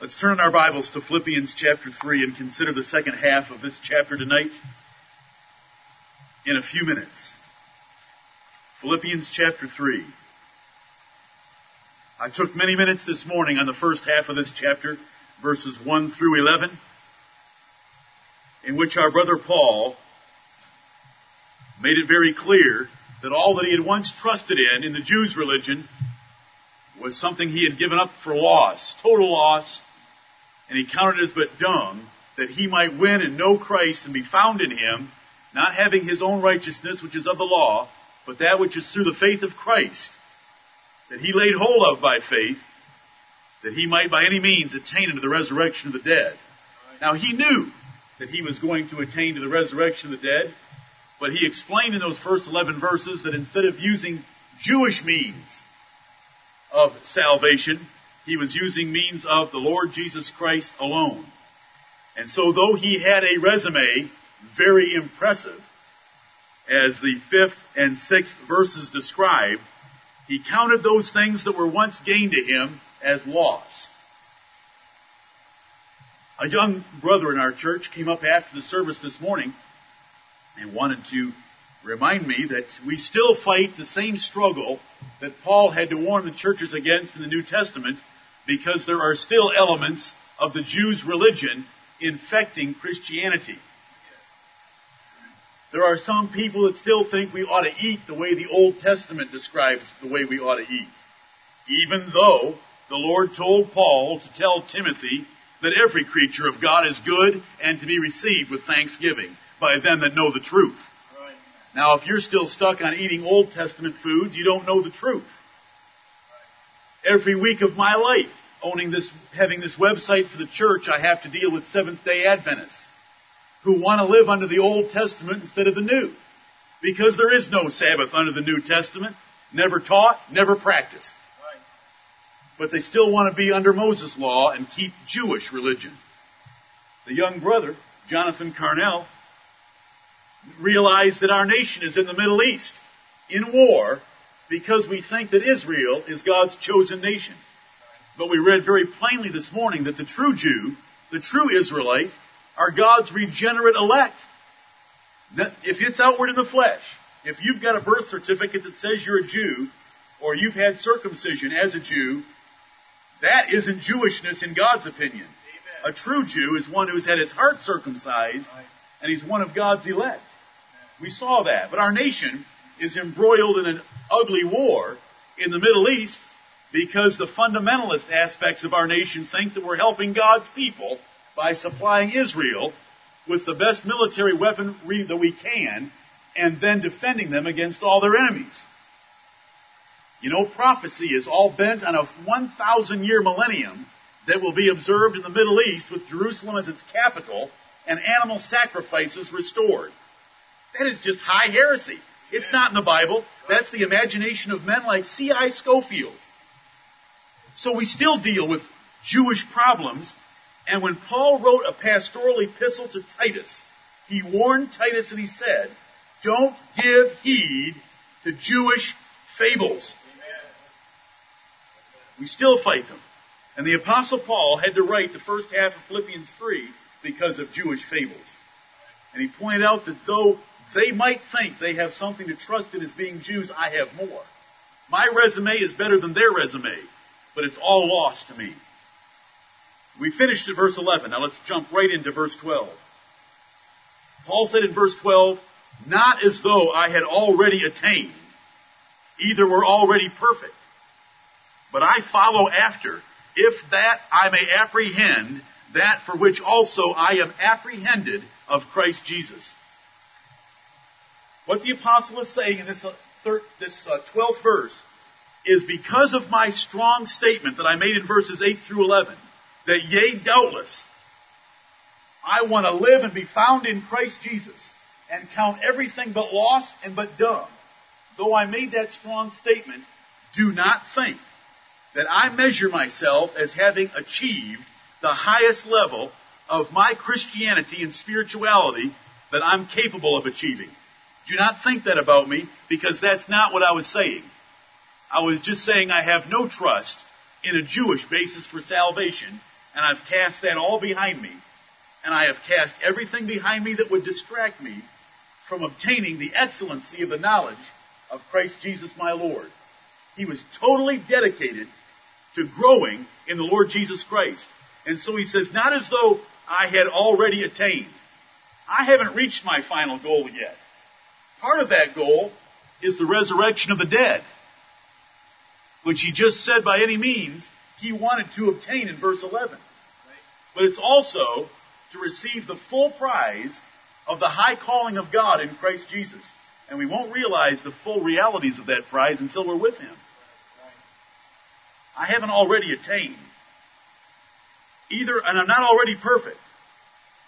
Let's turn our Bibles to Philippians chapter 3 and consider the second half of this chapter tonight in a few minutes. Philippians chapter 3. I took many minutes this morning on the first half of this chapter, verses 1 through 11, in which our brother Paul made it very clear that all that he had once trusted in, in the Jews' religion, was something he had given up for loss, total loss, and he counted as but dung, that he might win and know Christ and be found in him, not having his own righteousness, which is of the law, but that which is through the faith of Christ, that he laid hold of by faith, that he might by any means attain unto the resurrection of the dead. Now he knew that he was going to attain to the resurrection of the dead, but he explained in those first 11 verses that instead of using Jewish means of salvation, he was using means of the Lord Jesus Christ alone. And so though he had a resume very impressive, as the fifth and sixth verses describe, he counted those things that were once gained to him as loss. A young brother in our church came up after the service this morning and wanted to remind me that we still fight the same struggle that Paul had to warn the churches against in the New Testament because there are still elements of the Jews' religion infecting Christianity. There are some people that still think we ought to eat the way the Old Testament describes the way we ought to eat. Even though the Lord told Paul to tell Timothy that every creature of God is good and to be received with thanksgiving by them that know the truth. Now, if you're still stuck on eating Old Testament foods, you don't know the truth. Every week of my life, owning this, having this website for the church, I have to deal with Seventh day Adventists who want to live under the Old Testament instead of the New. Because there is no Sabbath under the New Testament. Never taught, never practiced. Right. But they still want to be under Moses' law and keep Jewish religion. The young brother, Jonathan Carnell, realized that our nation is in the Middle East, in war, because we think that Israel is God's chosen nation. But we read very plainly this morning that the true Jew, the true Israelite, are God's regenerate elect. If it's outward in the flesh, if you've got a birth certificate that says you're a Jew, or you've had circumcision as a Jew, that isn't Jewishness in God's opinion. Amen. A true Jew is one who's had his heart circumcised, right. and he's one of God's elect. We saw that. But our nation is embroiled in an ugly war in the Middle East because the fundamentalist aspects of our nation think that we're helping God's people by supplying Israel with the best military weaponry that we can and then defending them against all their enemies. You know, prophecy is all bent on a 1,000 year millennium that will be observed in the Middle East with Jerusalem as its capital and animal sacrifices restored. That is just high heresy. It's not in the Bible. That's the imagination of men like C.I. Scofield. So we still deal with Jewish problems and when Paul wrote a pastoral epistle to Titus, he warned Titus and he said, Don't give heed to Jewish fables. We still fight them. And the Apostle Paul had to write the first half of Philippians 3 because of Jewish fables. And he pointed out that though they might think they have something to trust in as being Jews, I have more. My resume is better than their resume, but it's all lost to me. We finished at verse 11. Now let's jump right into verse 12. Paul said in verse 12, Not as though I had already attained, either were already perfect, but I follow after, if that I may apprehend that for which also I am apprehended of Christ Jesus. What the apostle is saying in this, uh, this uh, 12th verse is because of my strong statement that I made in verses 8 through 11, that yea, doubtless, I want to live and be found in Christ Jesus and count everything but loss and but dung. Though I made that strong statement, do not think that I measure myself as having achieved the highest level of my Christianity and spirituality that I'm capable of achieving. Do not think that about me because that's not what I was saying. I was just saying I have no trust in a Jewish basis for salvation and I've cast that all behind me, and I have cast everything behind me that would distract me from obtaining the excellency of the knowledge of Christ Jesus my Lord. He was totally dedicated to growing in the Lord Jesus Christ. And so he says, not as though I had already attained. I haven't reached my final goal yet. Part of that goal is the resurrection of the dead, which he just said by any means he wanted to obtain in verse 11. But it's also to receive the full prize of the high calling of God in Christ Jesus. And we won't realize the full realities of that prize until we're with Him. I haven't already attained. Either, and I'm not already perfect.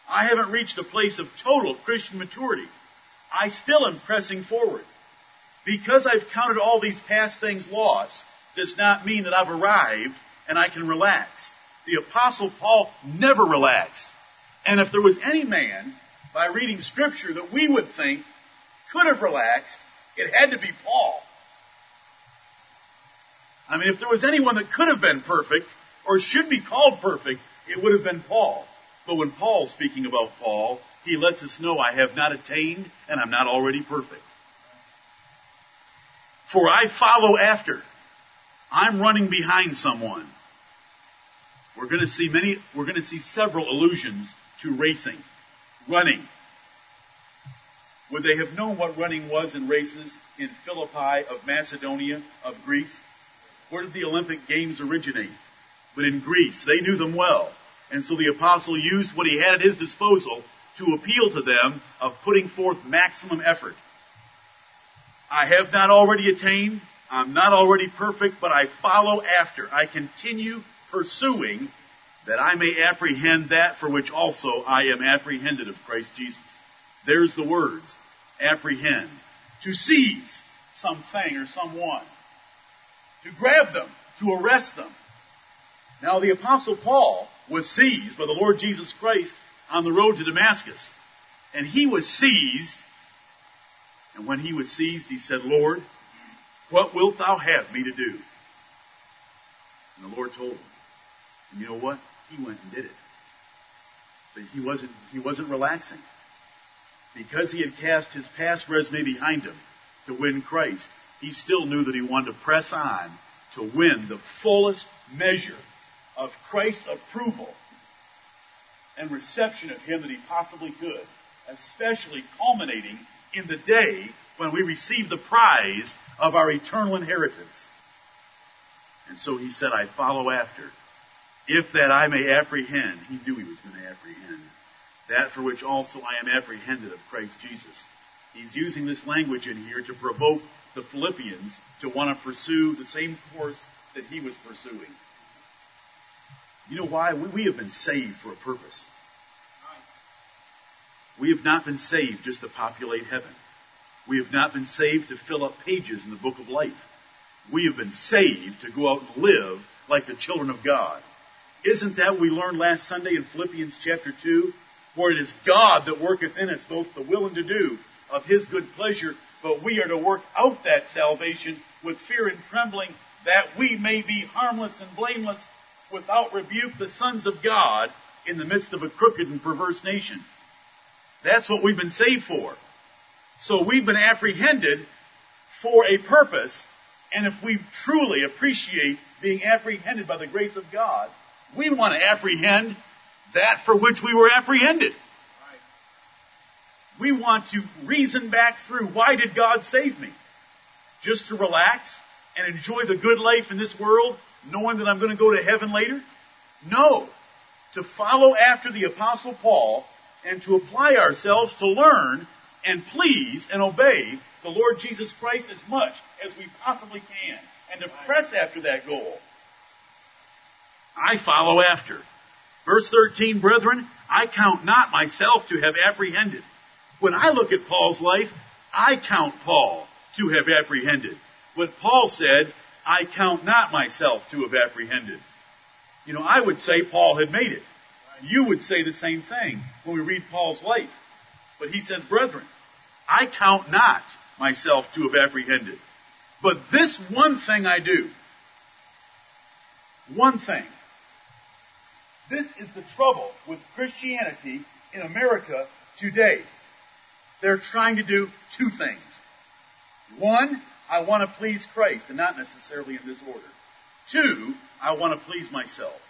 I haven't reached a place of total Christian maturity. I still am pressing forward. Because I've counted all these past things lost, does not mean that I've arrived and I can relax. The apostle Paul never relaxed. And if there was any man, by reading scripture, that we would think could have relaxed, it had to be Paul. I mean, if there was anyone that could have been perfect, or should be called perfect, it would have been Paul. But when Paul's speaking about Paul, he lets us know I have not attained and I'm not already perfect. For I follow after. I'm running behind someone. We're going to see many, we're going to see several allusions to racing, running. Would they have known what running was in races in Philippi of Macedonia, of Greece? Where did the Olympic Games originate? But in Greece. They knew them well. And so the apostle used what he had at his disposal to appeal to them of putting forth maximum effort. I have not already attained. I'm not already perfect, but I follow after. I continue pursuing that I may apprehend that for which also I am apprehended of Christ Jesus. There's the words. Apprehend. To seize something or someone. To grab them. To arrest them. Now the apostle Paul was seized by the Lord Jesus Christ on the road to Damascus. And he was seized. And when he was seized, he said, Lord, what wilt thou have me to do? And the Lord told him. And you know what? He went and did it. But he wasn't, he wasn't relaxing. Because he had cast his past resume behind him to win Christ, he still knew that he wanted to press on to win the fullest measure of Christ's approval and reception of him that he possibly could, especially culminating in the day when we receive the prize of our eternal inheritance. And so he said, I follow after if that I may apprehend, he knew he was going to apprehend, that for which also I am apprehended of Christ Jesus. He's using this language in here to provoke the Philippians to want to pursue the same course that he was pursuing. You know why? We, have been saved for a purpose. We have not been saved just to populate heaven. We have not been saved to fill up pages in the book of life. We have been saved to go out and live like the children of God. Isn't that what we learned last Sunday in Philippians chapter 2? For it is God that worketh in us both the will and to do of his good pleasure, but we are to work out that salvation with fear and trembling, that we may be harmless and blameless, without rebuke, the sons of God, in the midst of a crooked and perverse nation. That's what we've been saved for. So we've been apprehended for a purpose, and if we truly appreciate being apprehended by the grace of God, we want to apprehend that for which we were apprehended. We want to reason back through why did God save me? Just to relax and enjoy the good life in this world, knowing that I'm going to go to heaven later? No. To follow after the Apostle Paul and to apply ourselves to learn and please and obey the Lord Jesus Christ as much as we possibly can and to press after that goal. I follow after. Verse 13, brethren, I count not myself to have apprehended. When I look at Paul's life, I count Paul to have apprehended. But Paul said, I count not myself to have apprehended. You know, I would say Paul had made it. You would say the same thing when we read Paul's life. But he says, brethren, I count not myself to have apprehended. But this one thing I do. One thing This is the trouble with Christianity in America today. They're trying to do two things. One, I want to please Christ, and not necessarily in this order. Two, I want to please myself.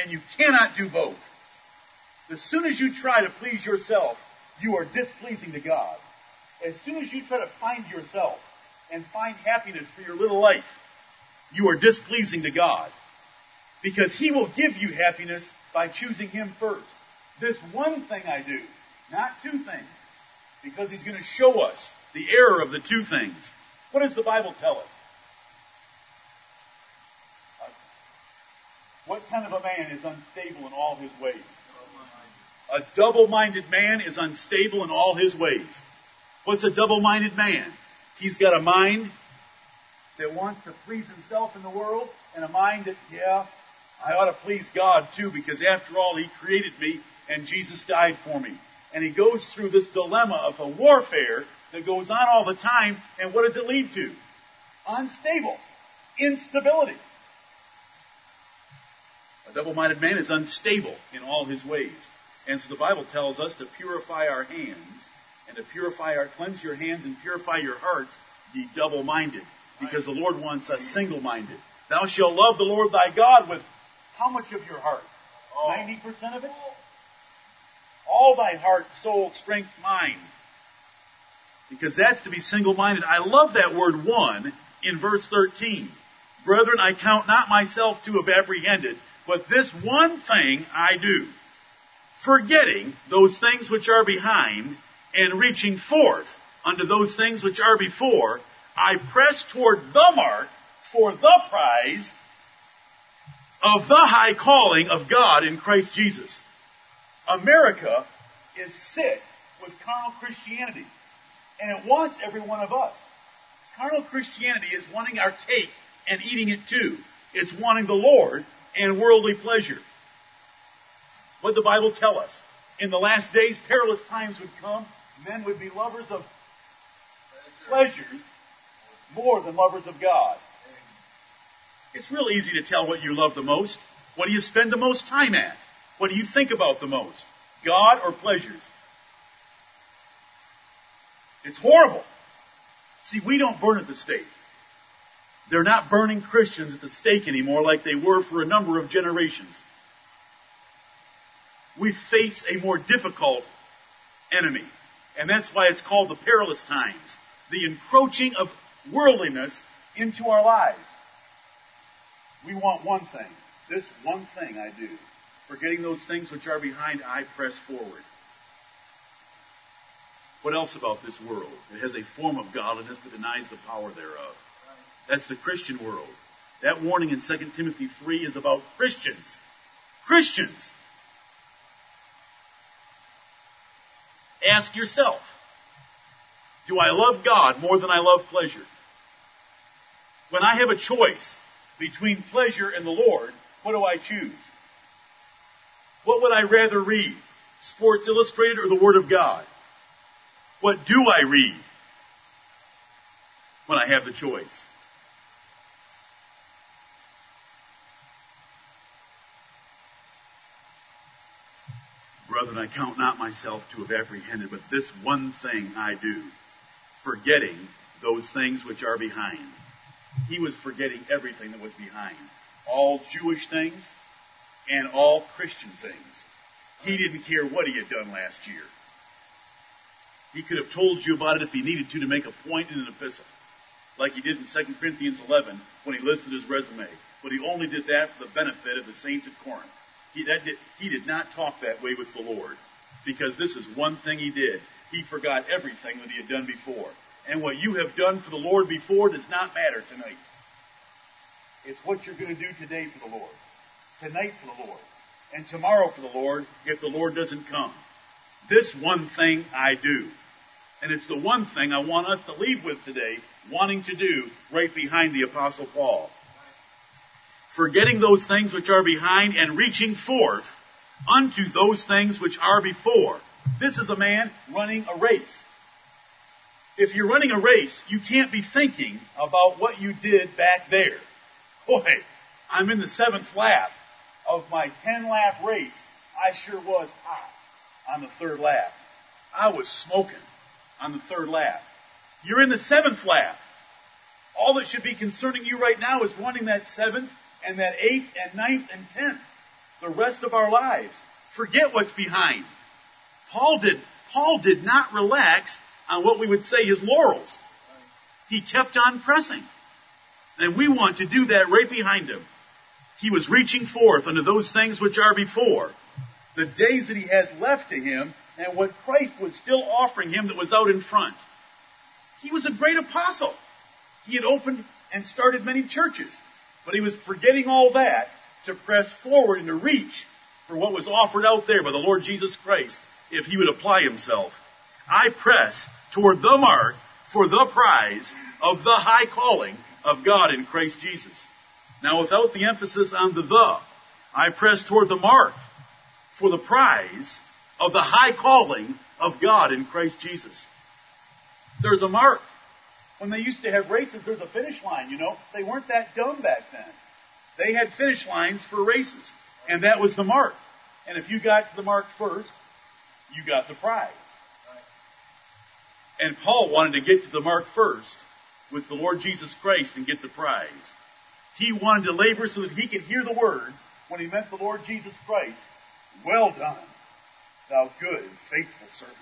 And you cannot do both. As soon as you try to please yourself, you are displeasing to God. As soon as you try to find yourself and find happiness for your little life, you are displeasing to God. Because He will give you happiness by choosing Him first. This one thing I do, not two things. Because He's going to show us the error of the two things. What does the Bible tell us? What kind of a man is unstable in all his ways? A double minded man is unstable in all his ways. What's a double minded man? He's got a mind that wants to please himself in the world, and a mind that, yeah, I ought to please God too, because after all, He created me and Jesus died for me. And he goes through this dilemma of a warfare that goes on all the time, and what does it lead to? Unstable. Instability. A double minded man is unstable in all his ways. And so the Bible tells us to purify our hands and to purify our, cleanse your hands and purify your hearts, be double minded. Because the Lord wants us single minded. Thou shalt love the Lord thy God with how much of your heart? 90% of it? All thy heart, soul, strength, mind. Because that's to be single minded. I love that word one in verse 13. Brethren, I count not myself to have apprehended, but this one thing I do, forgetting those things which are behind, and reaching forth unto those things which are before, I press toward the mark for the prize of the high calling of God in Christ Jesus. America is sick with carnal Christianity, and it wants every one of us. Carnal Christianity is wanting our cake and eating it too. It's wanting the Lord and worldly pleasure. What the Bible tell us? In the last days, perilous times would come. Men would be lovers of pleasures more than lovers of God. It's real easy to tell what you love the most. What do you spend the most time at? What do you think about the most? God or pleasures? It's horrible. See, we don't burn at the stake. They're not burning Christians at the stake anymore like they were for a number of generations. We face a more difficult enemy. And that's why it's called the perilous times. The encroaching of worldliness into our lives. We want one thing. This one thing I do. Forgetting those things which are behind, I press forward. What else about this world? It has a form of godliness that denies the power thereof. That's the Christian world. That warning in 2 Timothy 3 is about Christians. Christians! Ask yourself, do I love God more than I love pleasure? When I have a choice between pleasure and the Lord, what do I choose? What would I rather read? Sports Illustrated or the Word of God? What do I read when I have the choice? Brethren, I count not myself to have apprehended, but this one thing I do, forgetting those things which are behind. He was forgetting everything that was behind. All Jewish things and all Christian things. He didn't care what he had done last year. He could have told you about it if he needed to to make a point in an epistle, like he did in 2 Corinthians 11 when he listed his resume. But he only did that for the benefit of the saints at Corinth. He, did, he did not talk that way with the Lord because this is one thing he did. He forgot everything that he had done before. And what you have done for the Lord before does not matter tonight. It's what you're going to do today for the Lord, tonight for the Lord, and tomorrow for the Lord if the Lord doesn't come. This one thing I do. And it's the one thing I want us to leave with today, wanting to do right behind the Apostle Paul. Forgetting those things which are behind and reaching forth unto those things which are before. This is a man running a race. If you're running a race, you can't be thinking about what you did back there. Boy, I'm in the seventh lap. of my 10 lap race, I sure was hot on the third lap. I was smoking on the third lap. You're in the seventh lap. All that should be concerning you right now is running that seventh and that eighth and ninth and tenth. The rest of our lives. Forget what's behind. Paul did, Paul did not relax on what we would say his laurels. He kept on pressing. And we want to do that right behind him. He was reaching forth unto those things which are before, the days that he has left to him, and what Christ was still offering him that was out in front. He was a great apostle. He had opened and started many churches, but he was forgetting all that to press forward and to reach for what was offered out there by the Lord Jesus Christ if he would apply himself. I press toward the mark for the prize of the high calling of God in Christ Jesus. Now, without the emphasis on the the, I press toward the mark for the prize of the high calling of God in Christ Jesus. There's a mark. When they used to have races, there's a finish line, you know. They weren't that dumb back then. They had finish lines for races, and that was the mark. And if you got to the mark first, you got the prize. And Paul wanted to get to the mark first with the Lord Jesus Christ and get the prize. He wanted to labor so that he could hear the words when he met the Lord Jesus Christ. Well done, thou good and faithful servant.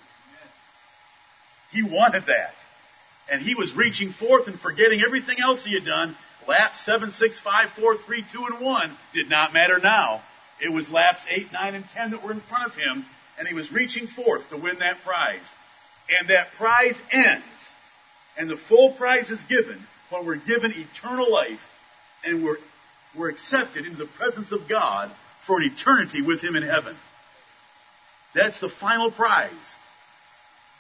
He wanted that. And he was reaching forth and forgetting everything else he had done. Laps 7, 6, 5, 4, 3, 2, and 1 did not matter now. It was laps 8, 9, and 10 that were in front of him, and he was reaching forth to win that prize. And that prize ends, and the full prize is given when we're given eternal life and we're, we're accepted into the presence of God for an eternity with Him in heaven. That's the final prize.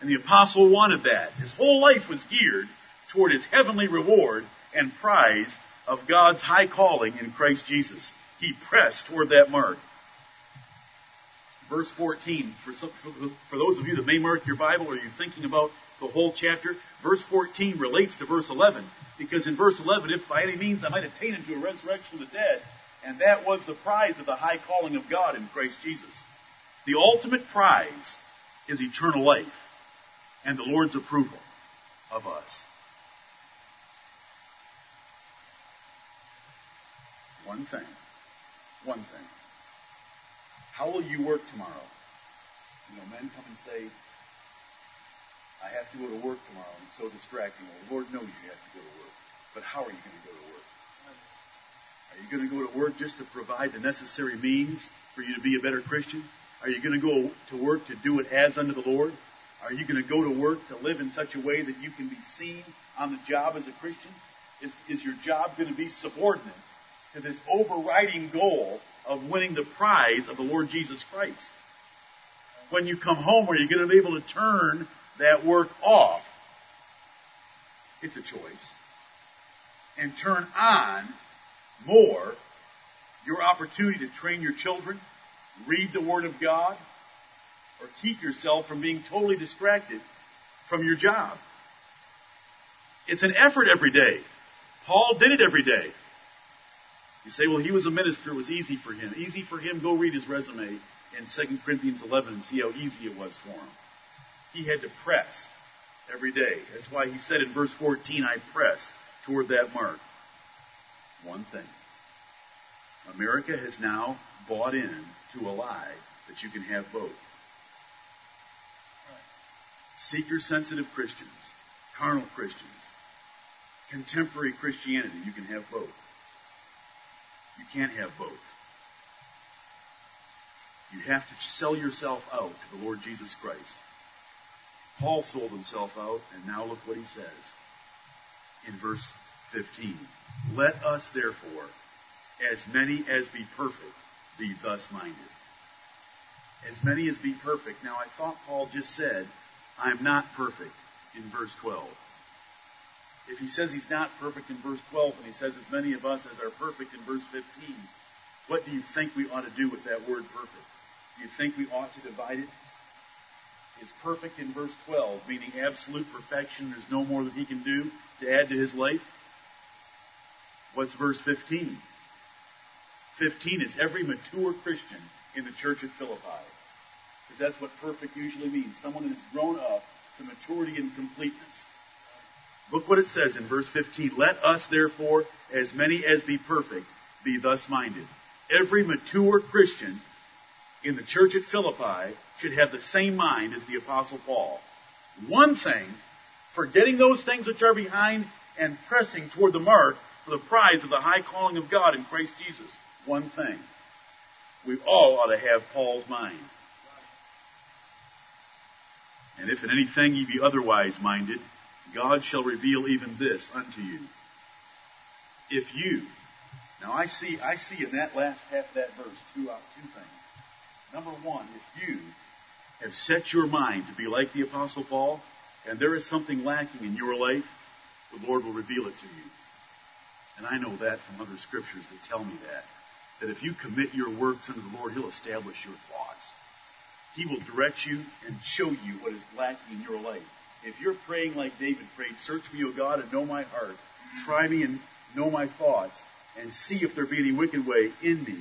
And the apostle wanted that. His whole life was geared toward his heavenly reward and prize of God's high calling in Christ Jesus. He pressed toward that mark. Verse 14, for, some, for, those of you that may mark your Bible or you're thinking about the whole chapter, verse 14 relates to verse 11. Because in verse 11, if by any means I might attain unto a resurrection of the dead, and that was the prize of the high calling of God in Christ Jesus. The ultimate prize is eternal life and the Lord's approval of us. One thing. One thing. How will you work tomorrow? You know, men come and say, I have to go to work tomorrow. It's so distracting. Well, the Lord knows you have to go to work. But how are you going to go to work? Are you going to go to work just to provide the necessary means for you to be a better Christian? Are you going to go to work to do it as unto the Lord? Are you going to go to work to live in such a way that you can be seen on the job as a Christian? Is, is your job going to be subordinate to this overriding goal of winning the prize of the Lord Jesus Christ? When you come home, are you going to be able to turn that work off? It's a choice. And turn on more your opportunity to train your children, read the Word of God, or keep yourself from being totally distracted from your job. It's an effort every day. Paul did it every day. You say, well, he was a minister. It was easy for him. Easy for him. Go read his resume in 2 Corinthians 11 and see how easy it was for him. He had to press every day. That's why he said in verse 14, I press toward that mark. One thing. America has now bought in to a lie that you can have both seeker sensitive Christians, carnal Christians, contemporary Christianity. You can have both. You can't have both. You have to sell yourself out to the Lord Jesus Christ. Paul sold himself out, and now look what he says in verse 15. Let us therefore, as many as be perfect, be thus minded. As many as be perfect. Now I thought Paul just said I'm not perfect in verse 12. If he says he's not perfect in verse 12 and he says as many of us as are perfect in verse 15, what do you think we ought to do with that word perfect? Do you think we ought to divide it? Is perfect in verse 12, meaning absolute perfection, there's no more that he can do to add to his life? What's verse 15? 15 is every mature Christian in the church at Philippi. Because that's what perfect usually means. Someone who's grown up to maturity and completeness. Look what it says in verse 15. Let us therefore, as many as be perfect, be thus minded. Every mature Christian in the church at Philippi should have the same mind as the apostle Paul. One thing, forgetting those things which are behind and pressing toward the mark for the prize of the high calling of God in Christ Jesus. One thing. We all ought to have Paul's mind. And if in anything ye be otherwise minded, God shall reveal even this unto you. If you, now I see, I see in that last half of that verse two, uh, two things. Number one, if you have set your mind to be like the Apostle Paul, and there is something lacking in your life, the Lord will reveal it to you. And I know that from other scriptures that tell me that. That if you commit your works unto the Lord, He'll establish your thoughts. He will direct you and show you what is lacking in your life. If you're praying like David prayed, search me, O God, and know my heart. Try me and know my thoughts, and see if there be any wicked way in me.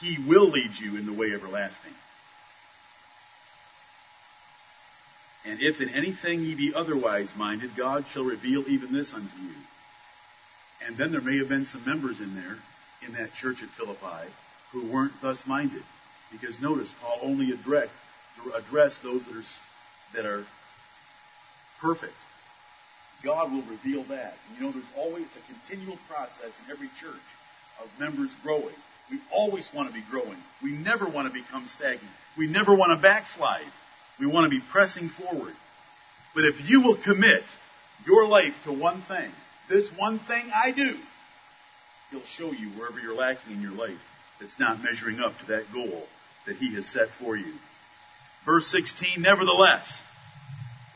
He will lead you in the way everlasting. And if in anything ye be otherwise minded, God shall reveal even this unto you. And then there may have been some members in there, in that church at Philippi, who weren't thus minded. Because notice, Paul only addressed, addressed those that are, that are perfect. God will reveal that. And you know, there's always a continual process in every church of members growing. We always want to be growing. We never want to become stagnant. We never want to backslide. We want to be pressing forward. But if you will commit your life to one thing, this one thing I do, He'll show you wherever you're lacking in your life that's not measuring up to that goal that He has set for you. Verse 16, nevertheless,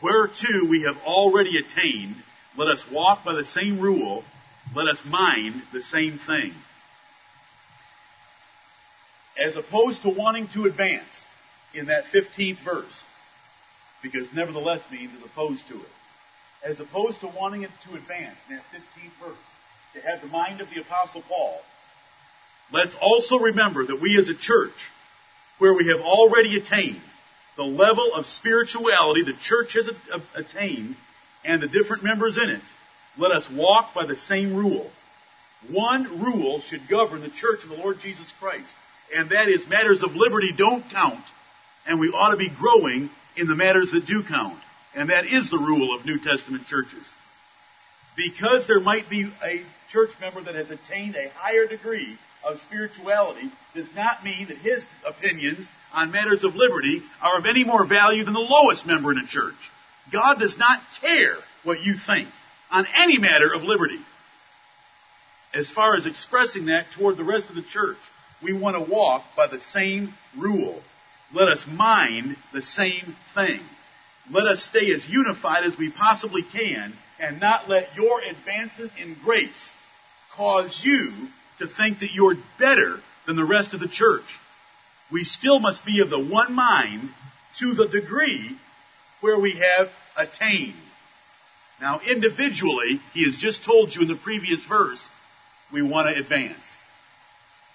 whereto we have already attained, let us walk by the same rule, let us mind the same thing. As opposed to wanting to advance in that 15th verse, because nevertheless means as opposed to it as opposed to wanting it to advance in that 15th verse, to have the mind of the Apostle Paul, let's also remember that we as a church, where we have already attained the level of spirituality the church has attained and the different members in it, let us walk by the same rule. One rule should govern the church of the Lord Jesus Christ, and that is matters of liberty don't count, and we ought to be growing in the matters that do count. And that is the rule of New Testament churches. Because there might be a church member that has attained a higher degree of spirituality does not mean that his opinions on matters of liberty are of any more value than the lowest member in a church. God does not care what you think on any matter of liberty. As far as expressing that toward the rest of the church, we want to walk by the same rule. Let us mind the same thing. Let us stay as unified as we possibly can and not let your advances in grace cause you to think that you're better than the rest of the church. We still must be of the one mind to the degree where we have attained. Now, individually, he has just told you in the previous verse, we want to advance.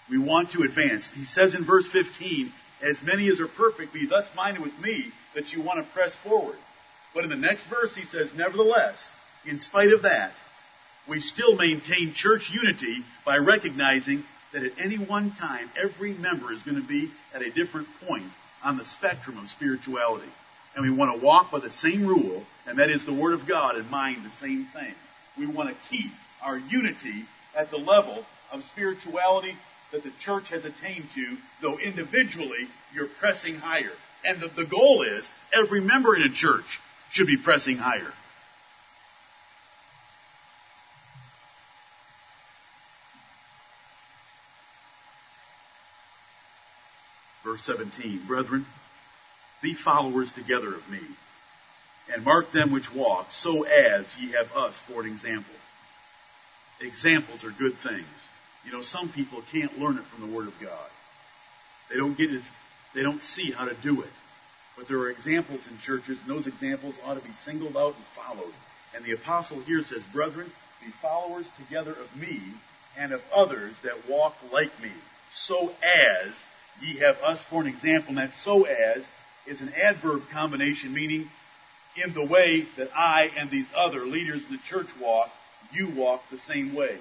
We want to advance. He says in verse 15, as many as are perfect, be thus minded with me that you want to press forward. But in the next verse, he says, Nevertheless, in spite of that, we still maintain church unity by recognizing that at any one time, every member is going to be at a different point on the spectrum of spirituality. And we want to walk by the same rule, and that is the Word of God, and mind the same thing. We want to keep our unity at the level of spirituality that the church has attained to, though individually you're pressing higher. And the, the goal is every member in a church should be pressing higher. Verse 17, Brethren, be followers together of me, and mark them which walk, so as ye have us for an example. Examples are good things. You know, some people can't learn it from the Word of God. They don't get it, they don't see how to do it. But there are examples in churches, and those examples ought to be singled out and followed. And the apostle here says, Brethren, be followers together of me and of others that walk like me, so as ye have us for an example. And that so as is an adverb combination meaning in the way that I and these other leaders in the church walk, you walk the same way.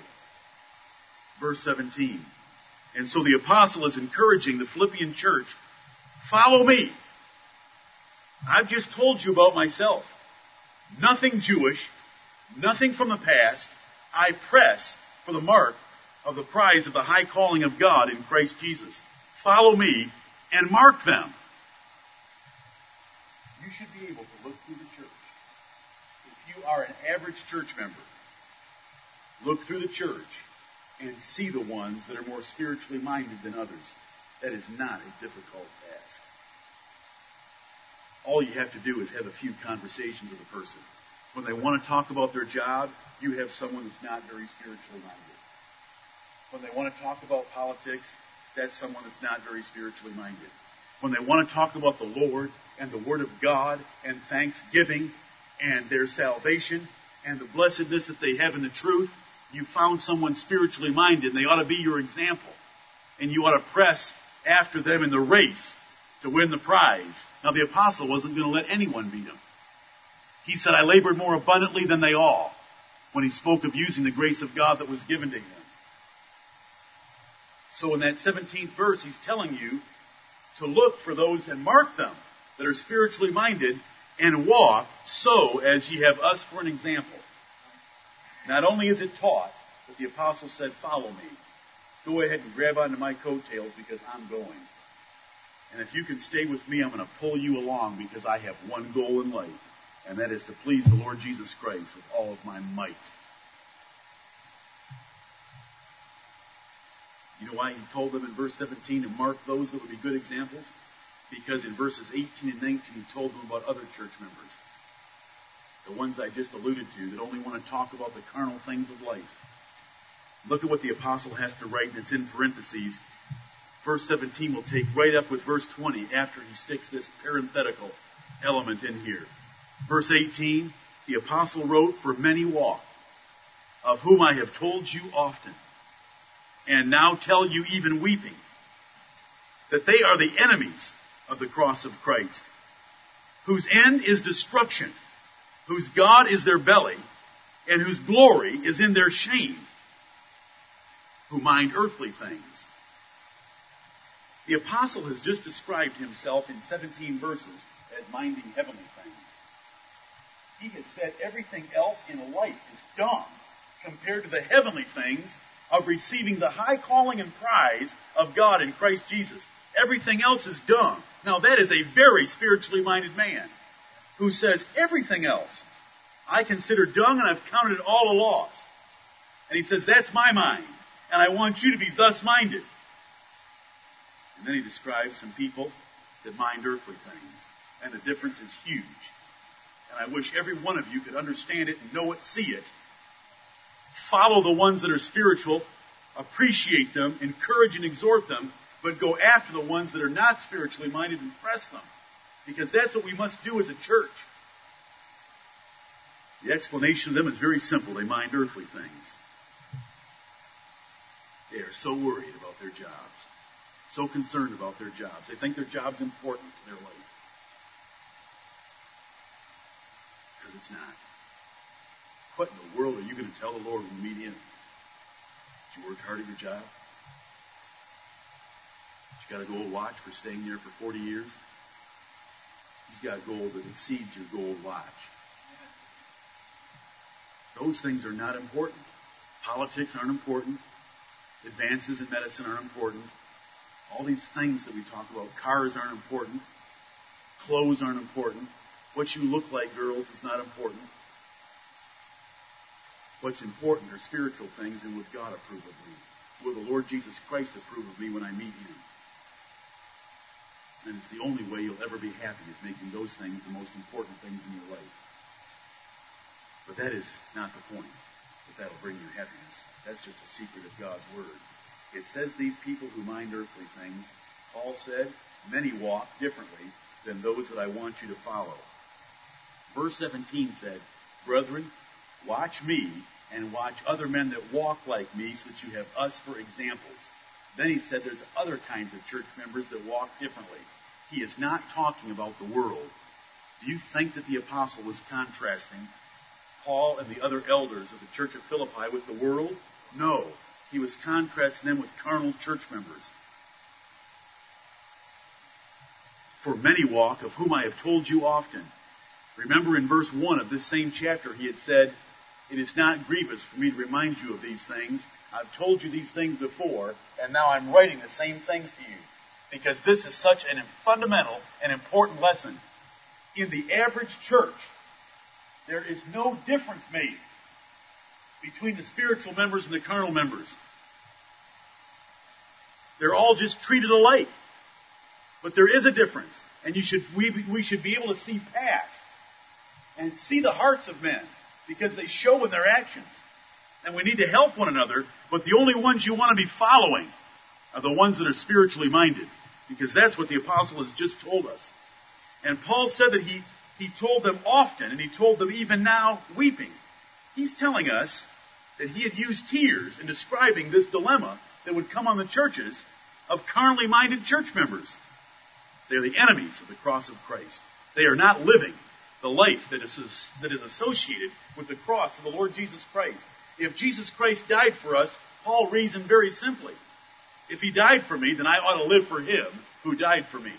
Verse 17. And so the apostle is encouraging the Philippian church, follow me. I've just told you about myself. Nothing Jewish, nothing from the past. I press for the mark of the prize of the high calling of God in Christ Jesus. Follow me and mark them. You should be able to look through the church. If you are an average church member, look through the church and see the ones that are more spiritually minded than others. That is not a difficult task. All you have to do is have a few conversations with a person. When they want to talk about their job, you have someone that's not very spiritually minded. When they want to talk about politics, that's someone that's not very spiritually minded. When they want to talk about the Lord and the Word of God and thanksgiving and their salvation and the blessedness that they have in the truth, you found someone spiritually minded and they ought to be your example. And you ought to press after them in the race to win the prize. Now the apostle wasn't going to let anyone beat him. He said, I labored more abundantly than they all when he spoke of using the grace of God that was given to him. So in that 17th verse, he's telling you to look for those and mark them that are spiritually minded and walk so as ye have us for an example. Not only is it taught, but the apostle said, Follow me. Go ahead and grab onto my coattails because I'm going. And if you can stay with me, I'm going to pull you along because I have one goal in life, and that is to please the Lord Jesus Christ with all of my might. You know why he told them in verse 17 to mark those that would be good examples? Because in verses 18 and 19 he told them about other church members the ones I just alluded to, that only want to talk about the carnal things of life. Look at what the apostle has to write, and it's in parentheses. Verse 17 will take right up with verse 20 after he sticks this parenthetical element in here. Verse 18, the apostle wrote, For many walk, of whom I have told you often, and now tell you even weeping, that they are the enemies of the cross of Christ, whose end is destruction whose God is their belly, and whose glory is in their shame, who mind earthly things. The apostle has just described himself in 17 verses as minding heavenly things. He had said everything else in life is dumb compared to the heavenly things of receiving the high calling and prize of God in Christ Jesus. Everything else is dumb. Now that is a very spiritually minded man who says everything else I consider dung and I've counted it all a loss. And he says, that's my mind. And I want you to be thus minded. And then he describes some people that mind earthly things. And the difference is huge. And I wish every one of you could understand it and know it, see it. Follow the ones that are spiritual, appreciate them, encourage and exhort them, but go after the ones that are not spiritually minded and press them. Because that's what we must do as a church. The explanation of them is very simple. They mind earthly things. They are so worried about their jobs, so concerned about their jobs. They think their job's important to their life. Because it's not. What in the world are you going to tell the Lord when you meet Him? That you worked hard at your job? That you got a gold watch for staying there for 40 years? He's got gold that exceeds your gold watch. Those things are not important. Politics aren't important. Advances in medicine aren't important. All these things that we talk about, cars aren't important. Clothes aren't important. What you look like, girls, is not important. What's important are spiritual things and would God approve of me? Will the Lord Jesus Christ approve of me when I meet Him? And it's the only way you'll ever be happy is making those things the most important things in your life. But that is not the point, that that'll bring you happiness. That's just a secret of God's Word. It says these people who mind earthly things, Paul said, many walk differently than those that I want you to follow. Verse 17 said, Brethren, watch me and watch other men that walk like me so that you have us for examples. Then he said there's other kinds of church members that walk differently. He is not talking about the world. Do you think that the apostle was contrasting Paul and the other elders of the church of Philippi with the world? No. He was contrasting them with carnal church members. For many walk, of whom I have told you often. Remember in verse 1 of this same chapter, he had said, It is not grievous for me to remind you of these things. I've told you these things before, and now I'm writing the same things to you. Because this is such a fundamental and important lesson. In the average church, there is no difference made between the spiritual members and the carnal members. They're all just treated alike. But there is a difference. And you should, we, we should be able to see past and see the hearts of men because they show in their actions. And we need to help one another, but the only ones you want to be following are the ones that are spiritually minded because that's what the apostle has just told us. And Paul said that he, he told them often, and he told them even now, weeping. He's telling us that he had used tears in describing this dilemma that would come on the churches of carnally minded church members. They're the enemies of the cross of Christ. They are not living the life that is, that is associated with the cross of the Lord Jesus Christ. If Jesus Christ died for us, Paul reasoned very simply. If he died for me, then I ought to live for him who died for me.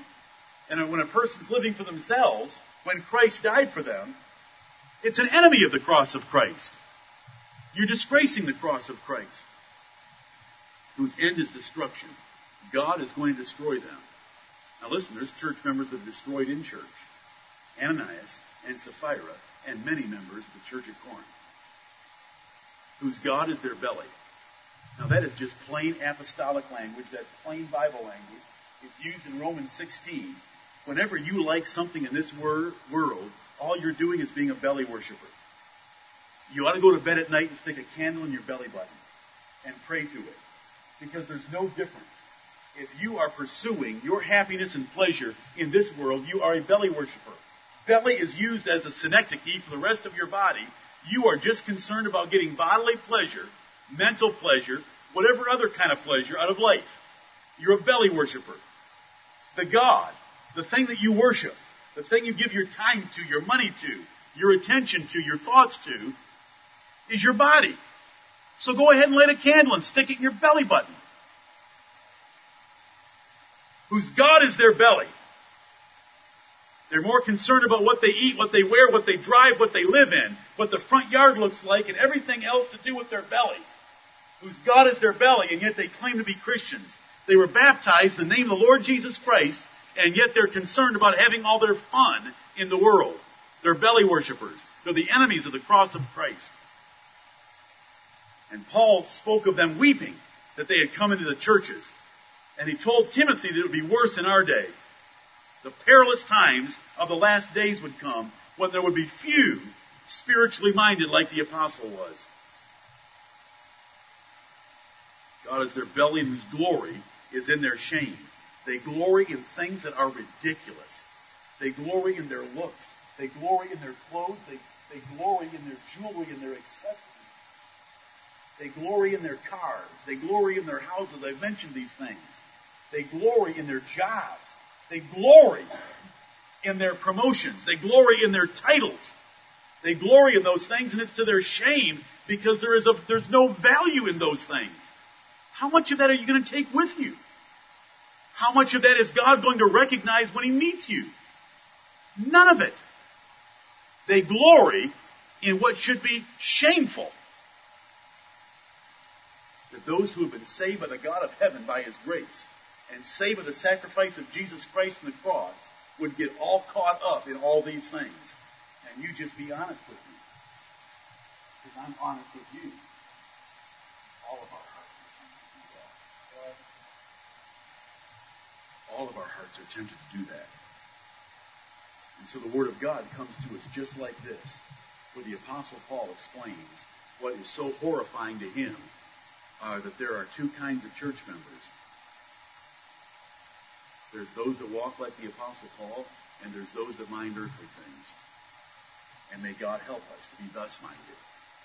And when a person's living for themselves, when Christ died for them, it's an enemy of the cross of Christ. You're disgracing the cross of Christ, whose end is destruction. God is going to destroy them. Now listen, there's church members that are destroyed in church. Ananias and Sapphira and many members of the church at Corinth, whose God is their belly. Now that is just plain apostolic language. That's plain Bible language. It's used in Romans 16. Whenever you like something in this wor- world, all you're doing is being a belly worshiper. You ought to go to bed at night and stick a candle in your belly button and pray to it. Because there's no difference. If you are pursuing your happiness and pleasure in this world, you are a belly worshiper. Belly is used as a synecdoche for the rest of your body. You are just concerned about getting bodily pleasure, mental pleasure, whatever other kind of pleasure out of life. You're a belly worshiper. The God, the thing that you worship, the thing you give your time to, your money to, your attention to, your thoughts to, is your body. So go ahead and light a candle and stick it in your belly button. Whose God is their belly. They're more concerned about what they eat, what they wear, what they drive, what they live in, what the front yard looks like, and everything else to do with their belly. Whose God is their belly, and yet they claim to be Christians. They were baptized in the name of the Lord Jesus Christ, and yet they're concerned about having all their fun in the world. They're belly worshippers. They're the enemies of the cross of Christ. And Paul spoke of them weeping that they had come into the churches. And he told Timothy that it would be worse in our day. The perilous times of the last days would come when there would be few spiritually minded like the apostle was. God is their belly whose glory is in their shame. They glory in things that are ridiculous. They glory in their looks. They glory in their clothes. They, they glory in their jewelry and their accessories. They glory in their cars. They glory in their houses. I've mentioned these things. They glory in their jobs. They glory in their promotions. They glory in their titles. They glory in those things, and it's to their shame because there is a, there's no value in those things. How much of that are you going to take with you? How much of that is God going to recognize when He meets you? None of it. They glory in what should be shameful. That those who have been saved by the God of heaven by His grace and by the sacrifice of Jesus Christ on the cross would get all caught up in all these things. And you just be honest with me. Because I'm honest with you. All of our hearts are tempted to do that. All of our hearts are tempted to do that. And so the Word of God comes to us just like this, where the Apostle Paul explains what is so horrifying to him uh, that there are two kinds of church members there's those that walk like the Apostle Paul, and there's those that mind earthly things. And may God help us to be thus minded,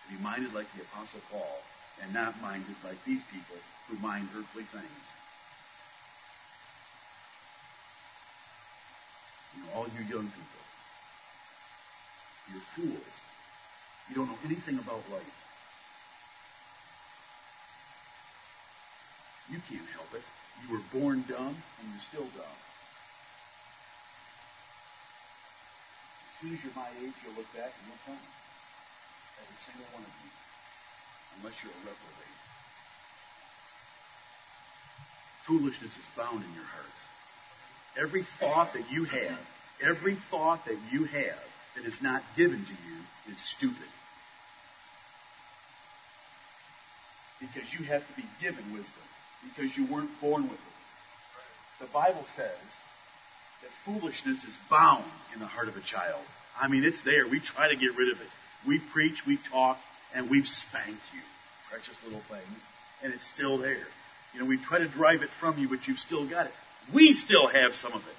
to be minded like the Apostle Paul, and not minded like these people who mind earthly things. You know, all you young people, you're fools. You don't know anything about life. You can't help it. You were born dumb, and you're still dumb. As soon as you're my age, you'll look back and you'll tell me. Every single one of you. Unless you're a reprobate. Foolishness is bound in your hearts. Every thought that you have, every thought that you have that is not given to you is stupid. Because you have to be given wisdom. Because you weren't born with it. The Bible says that foolishness is bound in the heart of a child. I mean, it's there. We try to get rid of it. We preach, we talk, and we've spanked you. Precious little things. And it's still there. You know, we try to drive it from you, but you've still got it. We still have some of it.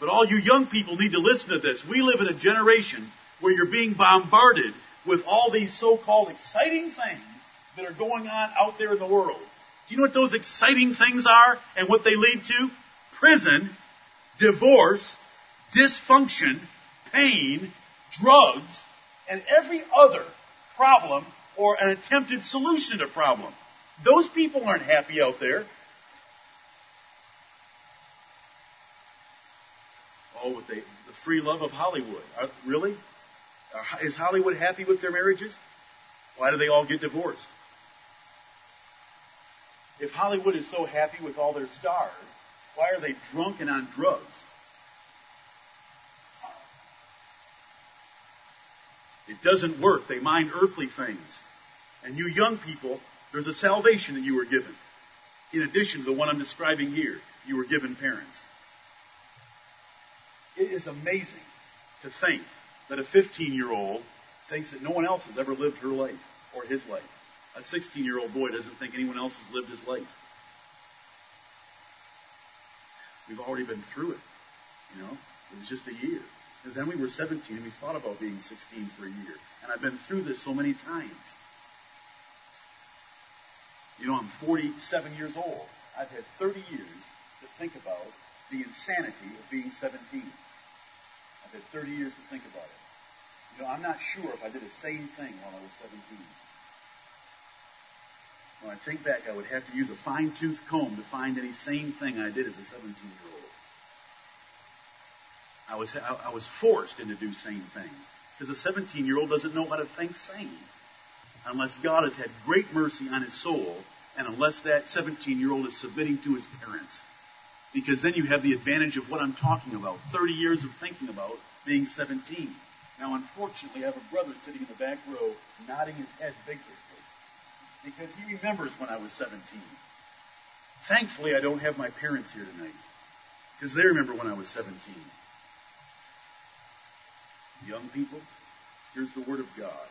But all you young people need to listen to this. We live in a generation where you're being bombarded with all these so-called exciting things that are going on out there in the world. Do you know what those exciting things are and what they lead to? Prison, divorce, dysfunction, pain, drugs, and every other problem or an attempted solution to a problem. Those people aren't happy out there. Oh, with the, free love of Hollywood. Are, really? Are, is Hollywood happy with their marriages? Why do they all get divorced? If Hollywood is so happy with all their stars, why are they drunk and on drugs? It doesn't work. They mind earthly things. And you young people, there's a salvation that you were given. In addition to the one I'm describing here, you were given parents. It is amazing to think that a 15 year old thinks that no one else has ever lived her life or his life. A 16 year old boy doesn't think anyone else has lived his life. We've already been through it. You know, it was just a year. And then we were 17 and we thought about being 16 for a year. And I've been through this so many times. You know, I'm 47 years old. I've had 30 years to think about the insanity of being 17. I've had 30 years to think about it. You know, I'm not sure if I did the same thing while I was 17. When I think back, I would have to use a fine tooth comb to find any same thing I did as a 17 year old. I was, I, I was forced into do sane things. Because a 17 year old doesn't know how to think sane. Unless God has had great mercy on his soul, and unless that 17 year old is submitting to his parents. Because then you have the advantage of what I'm talking about 30 years of thinking about being 17. Now, unfortunately, I have a brother sitting in the back row nodding his head vigorously because he remembers when I was 17. Thankfully, I don't have my parents here tonight because they remember when I was 17. Young people, here's the Word of God.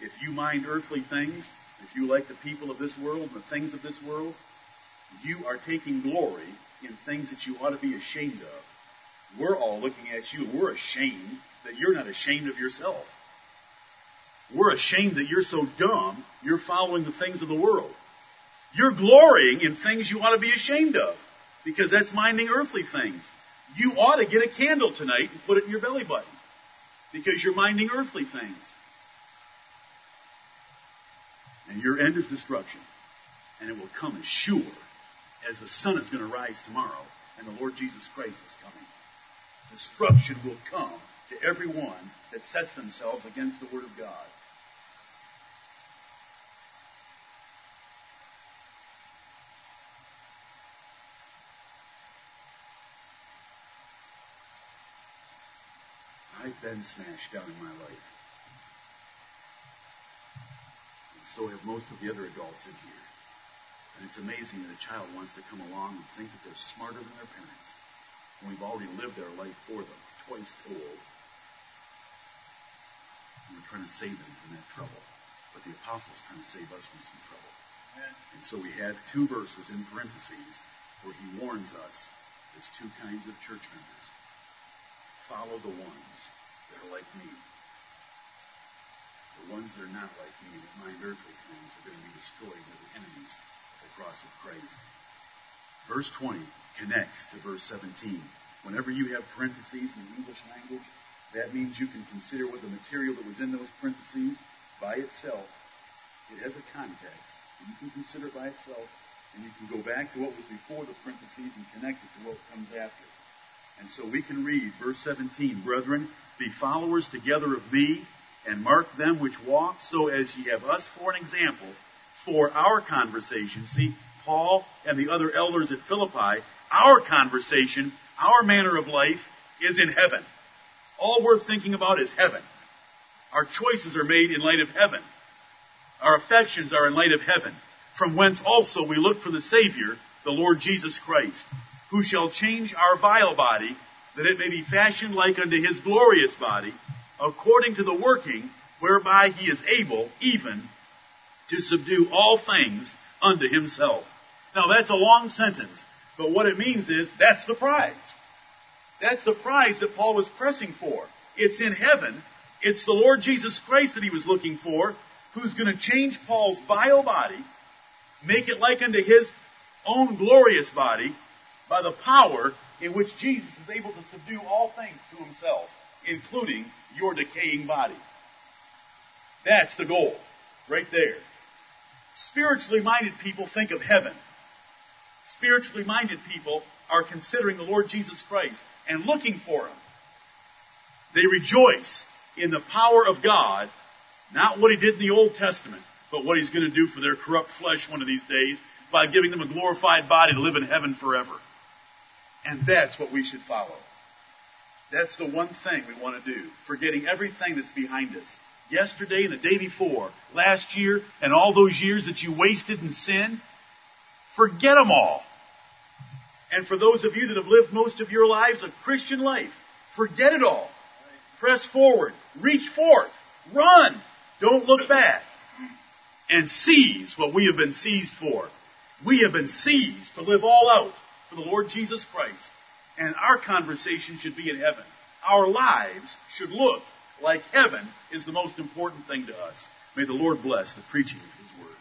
If you mind earthly things, if you like the people of this world and the things of this world, you are taking glory in things that you ought to be ashamed of. We're all looking at you we're ashamed that you're not ashamed of yourself. We're ashamed that you're so dumb, you're following the things of the world. You're glorying in things you ought to be ashamed of because that's minding earthly things. You ought to get a candle tonight and put it in your belly button because you're minding earthly things. And your end is destruction. And it will come as sure as the sun is going to rise tomorrow and the Lord Jesus Christ is coming. Destruction will come to everyone that sets themselves against the Word of God. I've been smashed down in my life. And so have most of the other adults in here. And it's amazing that a child wants to come along and think that they're smarter than their parents. And we've already lived their life for them, twice told. We're trying to save them from that trouble. But the apostle's trying to save us from some trouble. And so we have two verses in parentheses where he warns us there's two kinds of church members. Follow the ones that are like me. The ones that are not like me, that mind earthly things, are going to be destroyed. They're the enemies of the cross of Christ. Verse 20 connects to verse 17. Whenever you have parentheses in the English language, that means you can consider what the material that was in those parentheses by itself. It has a context. And you can consider it by itself, and you can go back to what was before the parentheses and connect it to what comes after. And so we can read verse 17, Brethren, be followers together of me, and mark them which walk, so as ye have us for an example for our conversation. See, Paul and the other elders at Philippi, our conversation, our manner of life is in heaven. All we're thinking about is heaven. Our choices are made in light of heaven. Our affections are in light of heaven, from whence also we look for the Savior, the Lord Jesus Christ, who shall change our vile body, that it may be fashioned like unto his glorious body, according to the working whereby he is able even to subdue all things unto himself. Now that's a long sentence, but what it means is that's the prize. That's the prize that Paul was pressing for. It's in heaven. It's the Lord Jesus Christ that he was looking for, who's going to change Paul's vile body, make it like unto his own glorious body, by the power in which Jesus is able to subdue all things to himself, including your decaying body. That's the goal, right there. Spiritually minded people think of heaven. Spiritually minded people are considering the Lord Jesus Christ and looking for Him. They rejoice in the power of God, not what He did in the Old Testament, but what He's going to do for their corrupt flesh one of these days by giving them a glorified body to live in heaven forever. And that's what we should follow. That's the one thing we want to do, forgetting everything that's behind us. Yesterday and the day before, last year, and all those years that you wasted in sin, forget them all. And for those of you that have lived most of your lives a Christian life, forget it all. Press forward. Reach forth. Run. Don't look back. And seize what we have been seized for. We have been seized to live all out for the Lord Jesus Christ. And our conversation should be in heaven. Our lives should look like heaven is the most important thing to us. May the Lord bless the preaching of His Word.